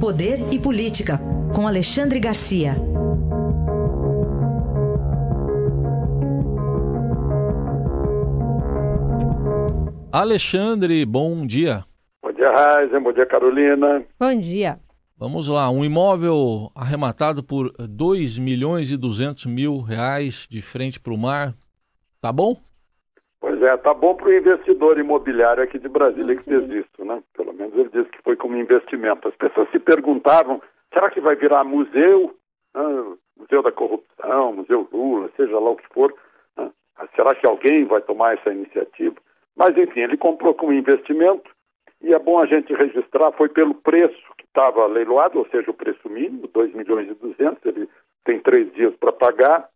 Poder e Política, com Alexandre Garcia. Alexandre, bom dia. Bom dia, Raizen. Bom dia, Carolina. Bom dia. Vamos lá, um imóvel arrematado por 2 milhões e 200 mil reais de frente para o mar, tá bom? Pois é, tá bom para o investidor imobiliário aqui de Brasília que fez isso, né? Pelo menos ele disse que foi como investimento. As pessoas se perguntavam, será que vai virar museu? Ah, museu da corrupção, Museu Lula, seja lá o que for. Ah, será que alguém vai tomar essa iniciativa? Mas, enfim, ele comprou como investimento e é bom a gente registrar, foi pelo preço que estava leiloado, ou seja, o preço mínimo, 2 milhões e 200, ele tem três dias para pagar,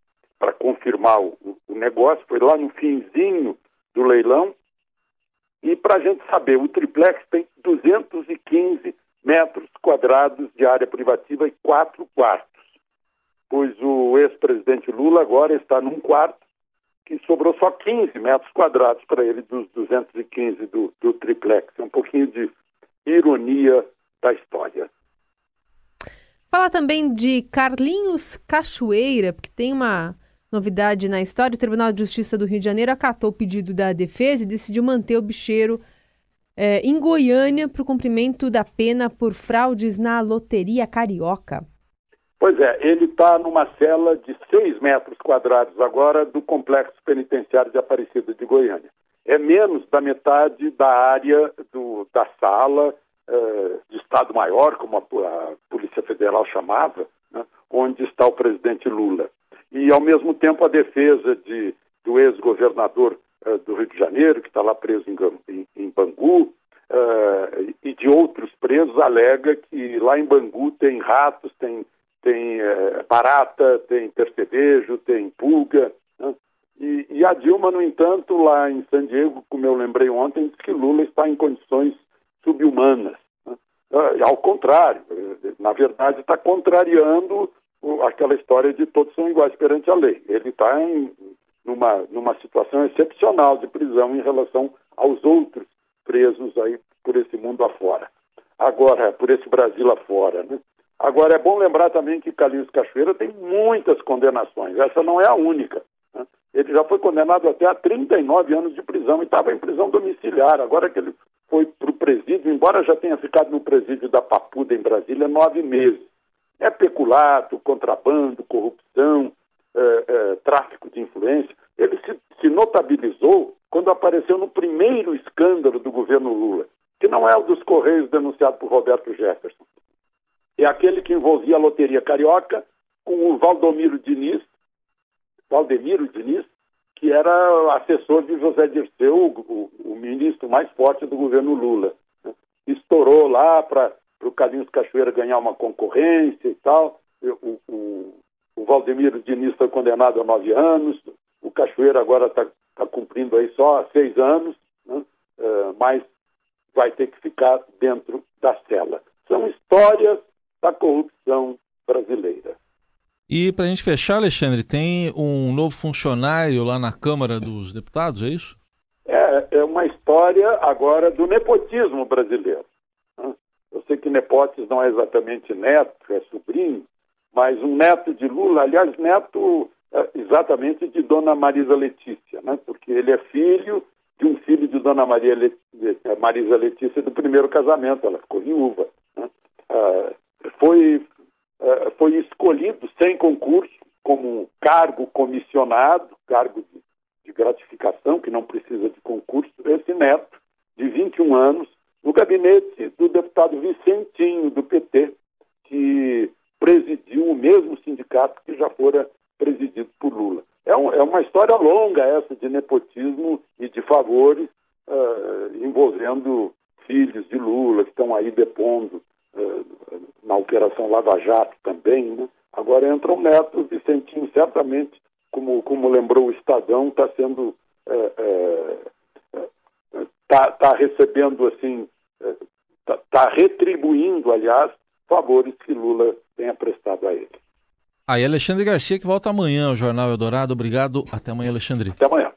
para confirmar o, o, negócio, foi lá no finzinho do leilão, e para a gente saber, o triplex tem 215 metros quadrados de área privativa e quatro quartos, pois o ex-presidente Lula agora está num quarto que sobrou só 15 metros quadrados para ele dos 215 do, do triplex. É um pouquinho de ironia da história. Fala também de Carlinhos Cachoeira, porque tem uma novidade na história. O Tribunal de Justiça do Rio de Janeiro acatou o pedido da defesa e decidiu manter o bicheiro é, em Goiânia para o cumprimento da pena por fraudes na loteria carioca. Pois é, ele está numa cela de 6 metros quadrados agora do complexo penitenciário de Aparecida de Goiânia. É menos da metade da área do, da sala eh, de Estado-Maior, como a, a, Polícia Federal chamava, né, onde está o presidente Lula. E, ao mesmo tempo, a defesa de, do ex-governador eh, do Rio de Janeiro, que está lá preso em, em, em Bangu, eh, e de outros presos, alega que lá em Bangu tem ratos, tem tem é, barata, tem percevejo, tem pulga. Né? E, e, a Dilma, no entanto, lá em San Diego, como eu lembrei ontem, disse que Lula está em condições subhumanas. Né? Ao contrário, na verdade, está contrariando aquela história de todos são iguais perante a lei. Ele está numa, numa situação excepcional de prisão em relação aos outros presos aí por esse mundo afora. Agora, por esse Brasil afora, né? Agora, é bom lembrar também que Calil Cachoeira tem muitas condenações, essa não é a única. Né? Ele já foi condenado até a 39 anos de prisão e estava em prisão domiciliar. Agora que ele foi para o presídio, embora já tenha ficado no presídio da Papuda, em Brasília, nove meses. É peculato, contrabando, corrupção, é, é, tráfico de influência. Ele se, se notabilizou quando apareceu no primeiro escândalo do governo Lula, que não é o dos Correios denunciado por Roberto Jefferson é aquele que envolvia a loteria carioca com o Valdomiro Diniz, Valdemiro Diniz, que era assessor de José Dirceu, o, o, ministro mais forte do governo Lula. Estourou lá para o Carlinhos Cachoeira ganhar uma concorrência e tal. O, o, o Valdemiro Diniz foi condenado a nove anos, o Cachoeira agora está tá cumprindo aí só seis anos, né? uh, mas vai ter que ficar dentro da cela. São histórias da corrupção brasileira. E para a gente fechar, Alexandre, tem um novo funcionário lá na Câmara dos Deputados, é isso? É, é uma história agora do nepotismo brasileiro. Né? Eu sei que Nepotes não é exatamente neto, é sobrinho, mas um neto de Lula, aliás, neto é, exatamente de Dona Marisa Letícia, né? porque ele é filho de um filho de Dona Maria Let... Marisa Letícia do primeiro casamento, ela ficou viúva. Né? Ah, foi, uh, foi escolhido sem concurso como cargo comissionado, cargo de, de gratificação, que não precisa de concurso, esse neto, de 21 anos, no gabinete do deputado Vicentinho, do PT, que presidiu o mesmo sindicato que já fora presidido por Lula. É, um, é uma história longa essa de nepotismo e de favores uh, envolvendo filhos de Lula que estão aí depondo uh, na Operação Lava Jato também, né? Agora entra o Neto Vicentinho, certamente, como, como lembrou o Estadão, está sendo. está é, é, tá, tá recebendo, assim. Está retribuindo, aliás, favores que Lula tenha prestado a ele. Aí, Alexandre Garcia, que volta amanhã ao Jornal Eldorado. Obrigado. Até amanhã, Alexandre. Até amanhã.